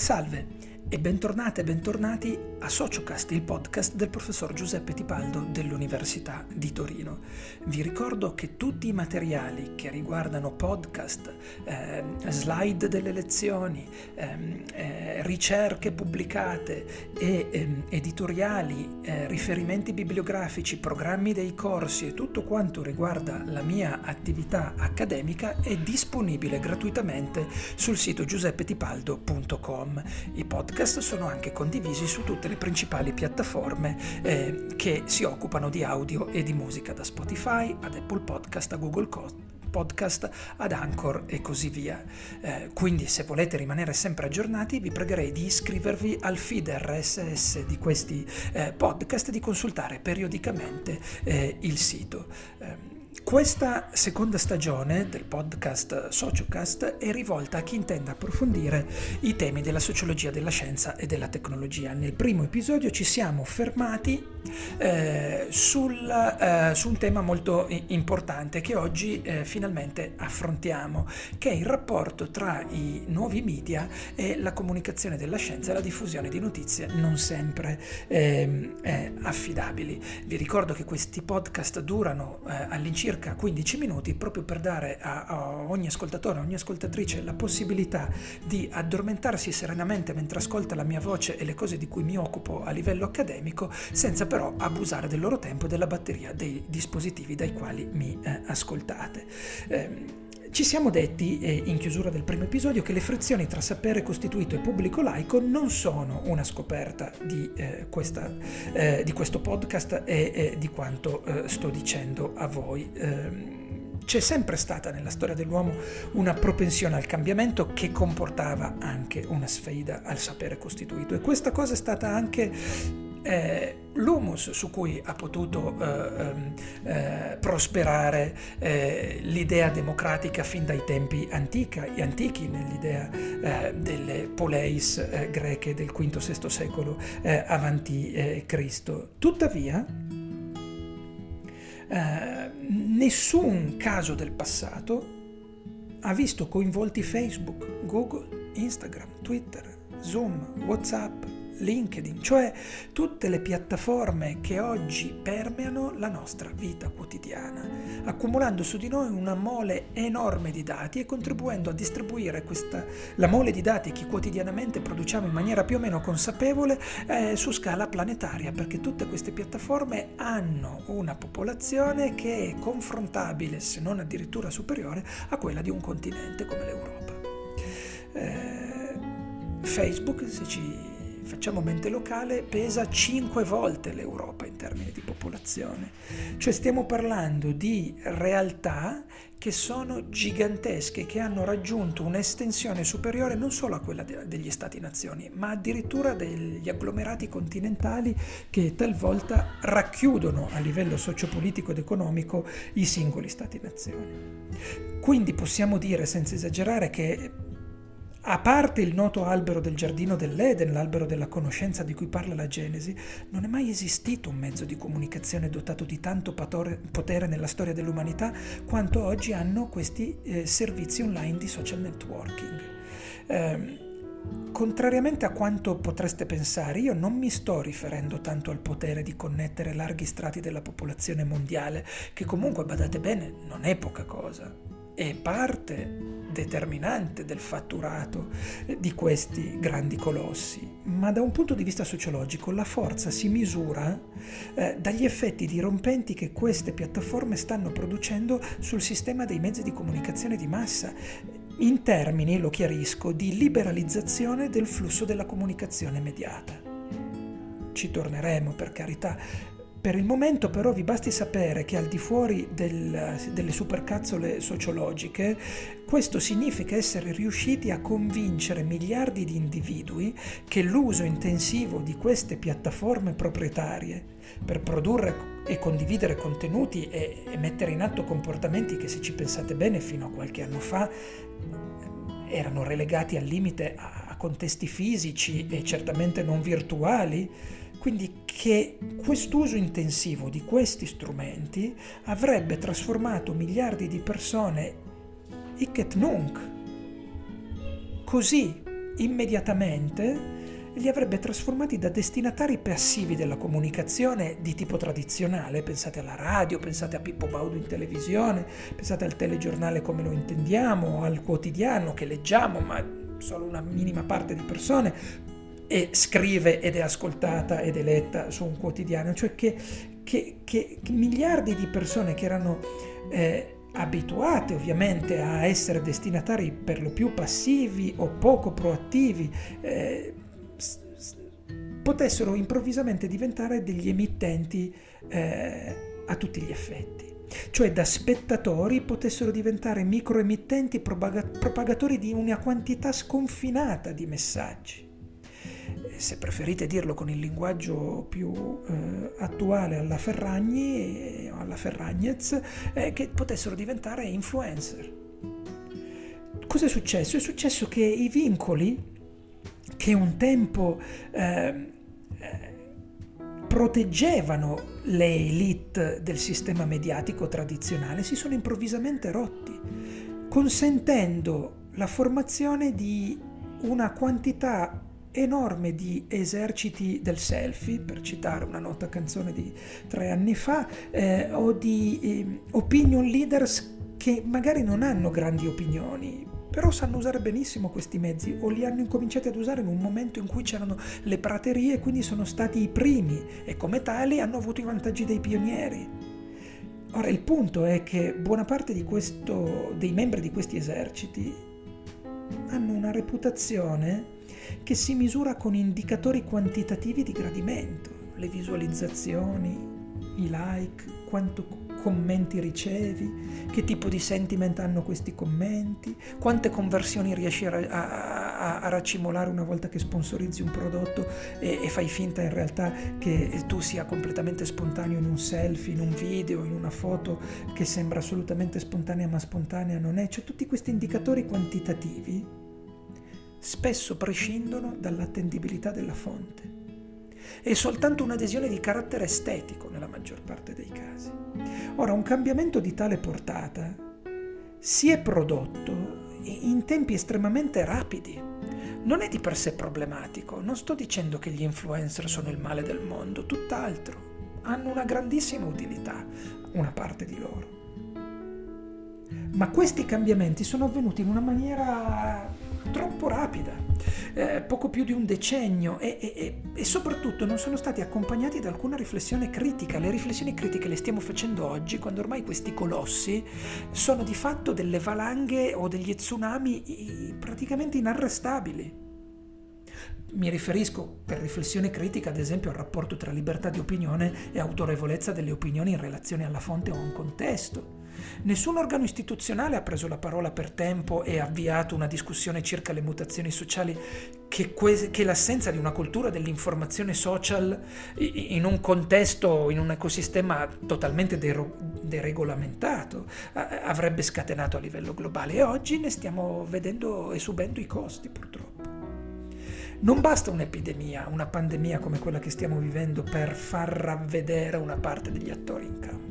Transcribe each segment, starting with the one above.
Salve e bentornate e bentornati a Sociocast, il podcast del professor Giuseppe Tipaldo dell'Università di Torino. Vi ricordo che tutti i materiali che riguardano podcast, eh, slide delle lezioni, eh, eh, ricerche pubblicate e ehm, editoriali, eh, riferimenti bibliografici, programmi dei corsi e tutto quanto riguarda la mia attività accademica è disponibile gratuitamente sul sito giuseppetipaldo.com. I podcast podcast sono anche condivisi su tutte le principali piattaforme eh, che si occupano di audio e di musica, da Spotify ad Apple Podcast a Google Podcast ad Anchor e così via. Eh, quindi se volete rimanere sempre aggiornati vi pregherei di iscrivervi al feed RSS di questi eh, podcast e di consultare periodicamente eh, il sito. Questa seconda stagione del podcast Sociocast è rivolta a chi intende approfondire i temi della sociologia della scienza e della tecnologia. Nel primo episodio ci siamo fermati eh, sul, eh, su un tema molto importante che oggi eh, finalmente affrontiamo, che è il rapporto tra i nuovi media e la comunicazione della scienza e la diffusione di notizie non sempre ehm, eh, affidabili. Vi ricordo che questi podcast durano eh, all'incirca 15 minuti proprio per dare a, a ogni ascoltatore, a ogni ascoltatrice la possibilità di addormentarsi serenamente mentre ascolta la mia voce e le cose di cui mi occupo a livello accademico senza però abusare del loro tempo e della batteria dei dispositivi dai quali mi eh, ascoltate. Eh, ci siamo detti eh, in chiusura del primo episodio che le frizioni tra sapere costituito e pubblico laico non sono una scoperta di, eh, questa, eh, di questo podcast e di quanto eh, sto dicendo a voi ehm, c'è sempre stata nella storia dell'uomo una propensione al cambiamento che comportava anche una sfida al sapere costituito e questa cosa è stata anche eh, l'humus su cui ha potuto eh, ehm, eh, prosperare eh, l'idea democratica fin dai tempi antica, antichi, nell'idea eh, delle poleis greche del V-VI secolo avanti Cristo. Tuttavia, nessun caso del passato ha visto coinvolti Facebook, Google, Instagram, Twitter, Zoom, WhatsApp, LinkedIn, cioè tutte le piattaforme che oggi permeano la nostra vita quotidiana, accumulando su di noi una mole enorme di dati e contribuendo a distribuire questa, la mole di dati che quotidianamente produciamo in maniera più o meno consapevole eh, su scala planetaria, perché tutte queste piattaforme hanno una popolazione che è confrontabile, se non addirittura superiore, a quella di un continente come l'Europa. Eh, Facebook, se ci facciamo mente locale, pesa 5 volte l'Europa in termini di popolazione. Cioè stiamo parlando di realtà che sono gigantesche, che hanno raggiunto un'estensione superiore non solo a quella de- degli Stati-nazioni, ma addirittura degli agglomerati continentali che talvolta racchiudono a livello sociopolitico ed economico i singoli Stati-nazioni. Quindi possiamo dire senza esagerare che a parte il noto albero del giardino dell'Eden, l'albero della conoscenza di cui parla la Genesi, non è mai esistito un mezzo di comunicazione dotato di tanto potere nella storia dell'umanità quanto oggi hanno questi eh, servizi online di social networking. Eh, Contrariamente a quanto potreste pensare, io non mi sto riferendo tanto al potere di connettere larghi strati della popolazione mondiale, che comunque, badate bene, non è poca cosa è parte determinante del fatturato di questi grandi colossi, ma da un punto di vista sociologico la forza si misura eh, dagli effetti dirompenti che queste piattaforme stanno producendo sul sistema dei mezzi di comunicazione di massa, in termini, lo chiarisco, di liberalizzazione del flusso della comunicazione immediata. Ci torneremo per carità, per il momento però vi basti sapere che al di fuori del, delle supercazzole sociologiche, questo significa essere riusciti a convincere miliardi di individui che l'uso intensivo di queste piattaforme proprietarie per produrre e condividere contenuti e, e mettere in atto comportamenti che se ci pensate bene fino a qualche anno fa erano relegati al limite a contesti fisici e certamente non virtuali, quindi che quest'uso intensivo di questi strumenti avrebbe trasformato miliardi di persone hic et nunc, così immediatamente li avrebbe trasformati da destinatari passivi della comunicazione di tipo tradizionale, pensate alla radio, pensate a Pippo Baudo in televisione, pensate al telegiornale come lo intendiamo, al quotidiano che leggiamo, ma solo una minima parte di persone e scrive ed è ascoltata ed è letta su un quotidiano, cioè che, che, che, miliardi di persone che erano eh, abituate ovviamente a essere destinatari per lo più passivi o poco proattivi, eh, potessero improvvisamente diventare degli emittenti eh, a tutti gli effetti. Cioè da spettatori potessero diventare microemittenti propagatori di una quantità sconfinata di messaggi. Se preferite dirlo con il linguaggio più eh, attuale alla Ferragni o alla Ferragnez, eh, che potessero diventare influencer. Cosa è successo? È successo che i vincoli che un tempo eh, proteggevano le elite del sistema mediatico tradizionale si sono improvvisamente rotti, consentendo la formazione di una quantità enorme di eserciti del selfie, per citare una nota canzone di tre anni fa, eh, o di eh, opinion leaders che magari non hanno grandi opinioni, però sanno usare benissimo questi mezzi o li hanno incominciati ad usare in un momento in cui c'erano le praterie e quindi sono stati i primi e come tali hanno avuto i vantaggi dei pionieri. Ora il punto è che buona parte questo, dei membri di questi eserciti hanno una reputazione che si misura con indicatori quantitativi di gradimento, le visualizzazioni, i like, quanto commenti ricevi, che tipo di sentiment hanno questi commenti, quante conversioni riesci a, a, a racimolare una volta che sponsorizzi un prodotto e, e, fai finta in realtà che tu sia completamente spontaneo in un selfie, in un video, in una foto che sembra assolutamente spontanea ma spontanea non è. Cioè tutti questi indicatori quantitativi spesso prescindono dall'attendibilità della fonte è soltanto un'adesione di carattere estetico nella maggior parte dei casi. Ora, un cambiamento di tale portata si è prodotto in tempi estremamente rapidi. Non è di per sé problematico, non sto dicendo che gli influencer sono il male del mondo, tutt'altro. Hanno una grandissima utilità, una parte di loro. Ma questi cambiamenti sono avvenuti in una maniera troppo rapida, eh, poco più di un decennio e, e, e, soprattutto non sono stati accompagnati da alcuna riflessione critica. Le riflessioni critiche le stiamo facendo oggi quando ormai questi colossi sono di fatto delle valanghe o degli tsunami praticamente inarrestabili. Mi riferisco per riflessione critica ad esempio al rapporto tra libertà di opinione e autorevolezza delle opinioni in relazione alla fonte o a un contesto. Nessun organo istituzionale ha preso la parola per tempo e avviato una discussione circa le mutazioni sociali che, que- che l'assenza di una cultura dell'informazione social in un contesto, in un ecosistema totalmente dero- deregolamentato avrebbe scatenato a livello globale e oggi ne stiamo vedendo e subendo i costi purtroppo. Non basta un'epidemia, una pandemia come quella che stiamo vivendo per far ravvedere una parte degli attori in campo.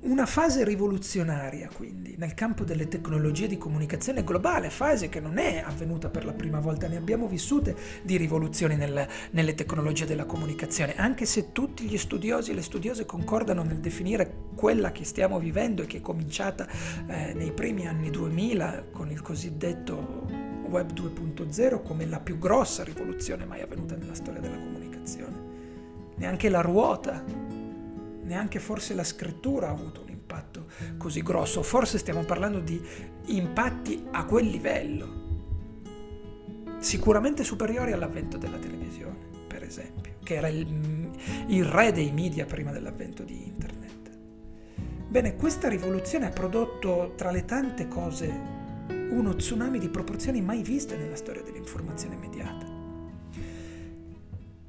Una fase rivoluzionaria, quindi, nel campo delle tecnologie di comunicazione globale, fase che non è avvenuta per la prima volta, ne abbiamo vissute di rivoluzioni nel, nelle tecnologie della comunicazione, anche se tutti gli studiosi e le studiose concordano nel definire quella che stiamo vivendo e che è cominciata eh, nei primi anni 2000 con il cosiddetto Web 2.0 come la più grossa rivoluzione mai avvenuta nella storia della comunicazione. Neanche la ruota neanche forse la scrittura ha avuto un impatto così grosso, forse stiamo parlando di impatti a quel livello, sicuramente superiori all'avvento della televisione, per esempio, che era il, il re dei media prima dell'avvento di internet. Bene, questa rivoluzione ha prodotto tra le tante cose uno tsunami di proporzioni mai viste nella storia dell'informazione immediata.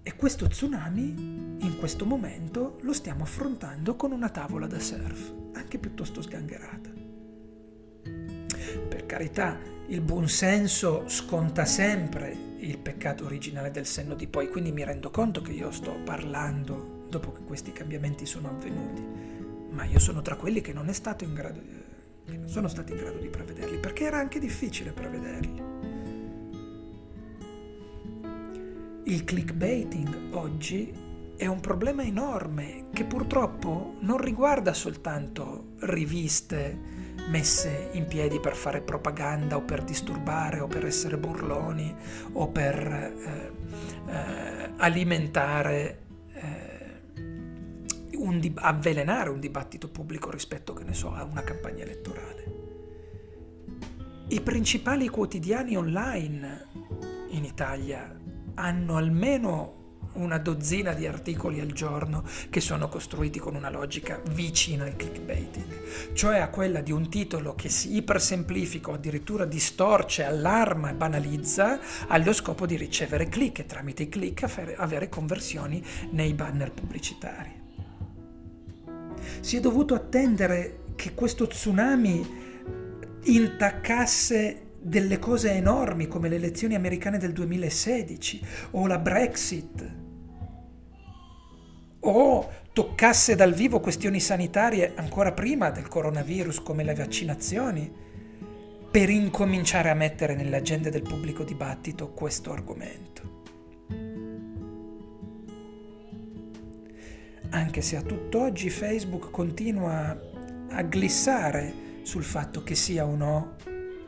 E questo tsunami, in questo momento, lo stiamo affrontando con una tavola da surf, anche piuttosto sgangherata. Per carità, il buonsenso sconta sempre il peccato originale del senno di poi, quindi mi rendo conto che io sto parlando dopo che questi cambiamenti sono avvenuti, ma io sono tra quelli che non è stato in grado di che non sono stati in grado di prevederli, perché era anche difficile prevederli. Il clickbaiting oggi è un problema enorme che purtroppo non riguarda soltanto riviste messe in piedi per fare propaganda o per disturbare o per essere burloni o per eh, eh, alimentare un di- avvelenare un dibattito pubblico rispetto, che ne so, a una campagna elettorale. I principali quotidiani online in Italia hanno almeno una dozzina di articoli al giorno che sono costruiti con una logica vicina al clickbaiting, cioè a quella di un titolo che si ipersemplifica o addirittura distorce, allarma e banalizza allo scopo di ricevere click e tramite i click avere conversioni nei banner pubblicitari. Si è dovuto attendere che questo tsunami intaccasse delle cose enormi come le elezioni americane del 2016 o la Brexit o toccasse dal vivo questioni sanitarie ancora prima del coronavirus come le vaccinazioni per incominciare a mettere nelle agende del pubblico dibattito questo argomento. anche se a tutt'oggi Facebook continua a glissare sul fatto che sia o no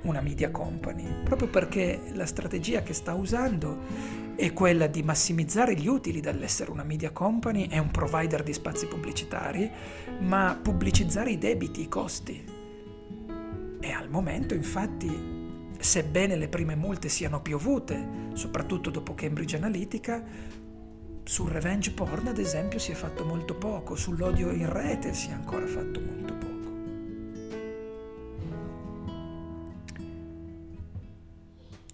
una media company, proprio perché la strategia che sta usando è quella di massimizzare gli utili dall'essere una media company e un provider di spazi pubblicitari, ma pubblicizzare i debiti, i costi. E al momento, infatti, sebbene le prime multe siano piovute, soprattutto dopo Cambridge Analytica, sul revenge porn, ad esempio, si è fatto molto poco, sull'odio in rete si è ancora fatto molto poco.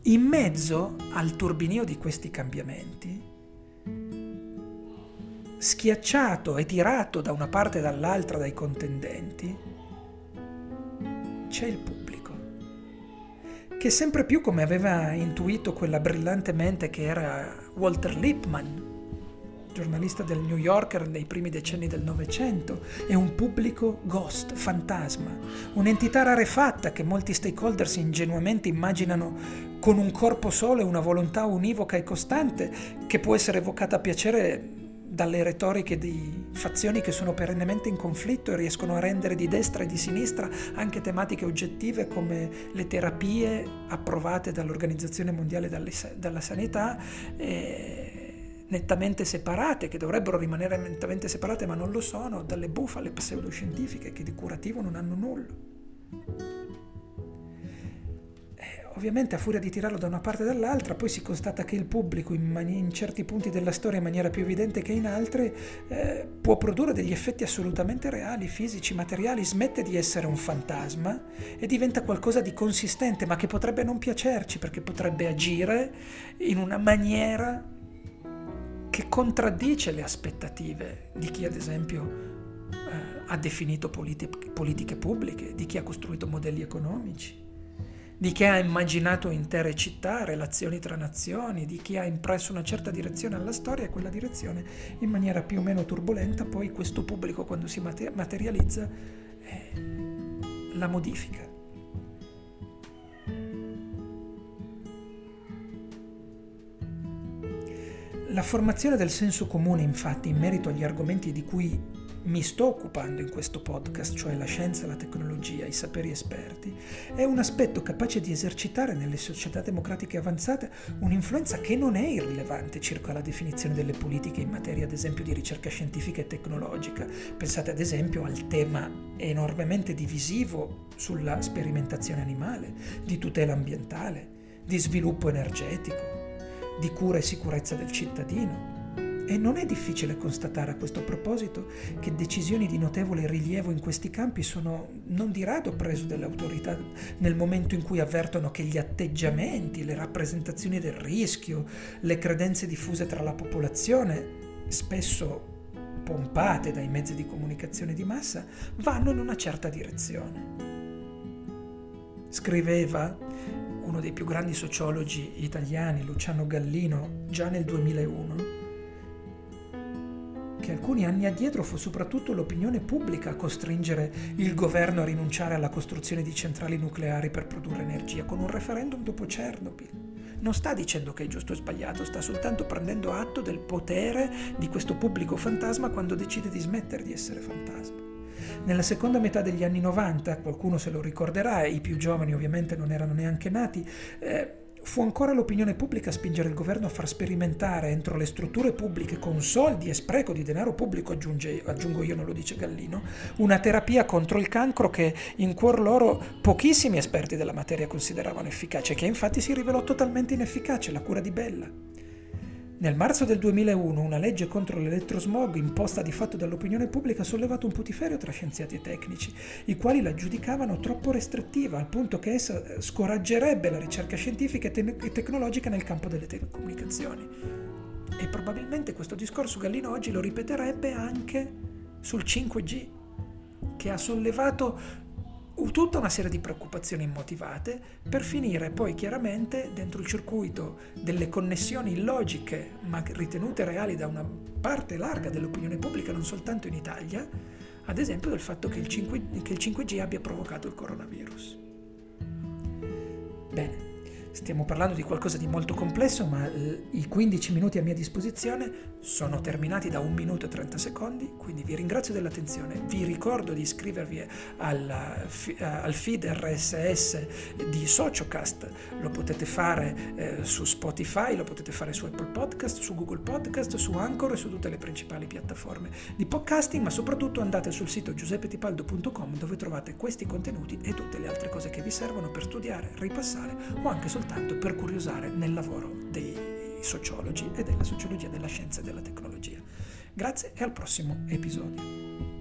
In mezzo al turbinio di questi cambiamenti, schiacciato e tirato da una parte e dall'altra dai contendenti, c'è il pubblico, che sempre più come aveva intuito quella brillante mente che era Walter Lippmann, giornalista del New Yorker nei primi decenni del Novecento, è un pubblico ghost, fantasma, un'entità rarefatta che molti stakeholders ingenuamente immaginano con un corpo solo e una volontà univoca e costante che può essere evocata a piacere dalle retoriche di fazioni che sono perennemente in conflitto e riescono a rendere di destra e di sinistra anche tematiche oggettive come le terapie approvate dall'Organizzazione Mondiale della Sanità. E nettamente separate, che dovrebbero rimanere nettamente separate ma non lo sono, dalle bufale pseudoscientifiche che di curativo non hanno nulla. Ovviamente a furia di tirarlo da una parte e dall'altra, poi si constata che il pubblico in, mani- in certi punti della storia in maniera più evidente che in altre eh, può produrre degli effetti assolutamente reali, fisici, materiali, smette di essere un fantasma e diventa qualcosa di consistente, ma che potrebbe non piacerci perché potrebbe agire in una maniera che contraddice le aspettative di chi ad esempio eh, ha definito politi- politiche pubbliche, di chi ha costruito modelli economici, di chi ha immaginato intere città, relazioni tra nazioni, di chi ha impresso una certa direzione alla storia e quella direzione in maniera più o meno turbolenta poi questo pubblico quando si materializza eh, la modifica. La formazione del senso comune, infatti, in merito agli argomenti di cui mi sto occupando in questo podcast, cioè la scienza, la tecnologia, i saperi esperti, è un aspetto capace di esercitare nelle società democratiche avanzate un'influenza che non è irrilevante circa la definizione delle politiche in materia, ad esempio, di ricerca scientifica e tecnologica. Pensate, ad esempio, al tema enormemente divisivo sulla sperimentazione animale, di tutela ambientale, di sviluppo energetico di cura e sicurezza del cittadino. E non è difficile constatare a questo proposito che decisioni di notevole rilievo in questi campi sono non di rado prese dalle autorità nel momento in cui avvertono che gli atteggiamenti, le rappresentazioni del rischio, le credenze diffuse tra la popolazione, spesso pompate dai mezzi di comunicazione di massa, vanno in una certa direzione. Scriveva uno dei più grandi sociologi italiani, Luciano Gallino, già nel 2001, che alcuni anni addietro fu soprattutto l'opinione pubblica a costringere il governo a rinunciare alla costruzione di centrali nucleari per produrre energia con un referendum dopo Chernobyl. Non sta dicendo che è giusto o sbagliato, sta soltanto prendendo atto del potere di questo pubblico fantasma quando decide di smettere di essere fantasma. Nella seconda metà degli anni 90, qualcuno se lo ricorderà, i più giovani ovviamente non erano neanche nati, eh, fu ancora l'opinione pubblica a spingere il governo a far sperimentare entro le strutture pubbliche con soldi e spreco di denaro pubblico, aggiunge, aggiungo io, non lo dice Gallino, una terapia contro il cancro che in cuor loro pochissimi esperti della materia consideravano efficace, che infatti si rivelò totalmente inefficace, la cura di Bella. Nel marzo del 2001 una legge contro l'elettrosmog imposta di fatto dall'opinione pubblica ha sollevato un putiferio tra scienziati e tecnici, i quali la giudicavano troppo restrittiva, al punto che essa eh, scoraggerebbe la ricerca scientifica e, te- e tecnologica nel campo delle telecomunicazioni. E probabilmente questo discorso Gallino oggi lo ripeterebbe anche sul 5G, che ha sollevato tutta una serie di preoccupazioni immotivate per finire poi chiaramente dentro il circuito delle connessioni illogiche ma ritenute reali da una parte larga dell'opinione pubblica non soltanto in Italia, ad esempio del fatto che il, 5, che il 5G abbia provocato il coronavirus. Bene, Stiamo parlando di qualcosa di molto complesso, ma eh, i 15 minuti a mia disposizione sono terminati da 1 minuto e 30 secondi, quindi vi ringrazio dell'attenzione. Vi ricordo di iscrivervi al, al feed RSS di Sociocast, lo potete fare eh, su Spotify, lo potete fare su Apple Podcast, su Google Podcast, su Anchor e su tutte le principali piattaforme di podcasting, ma soprattutto andate sul sito giuseppetipaldo.com dove trovate questi contenuti e tutte le altre cose che vi servono per studiare, ripassare o anche soltanto soltanto per curiosare nel lavoro dei sociologi e della sociologia della scienza e della tecnologia. Grazie e al prossimo episodio.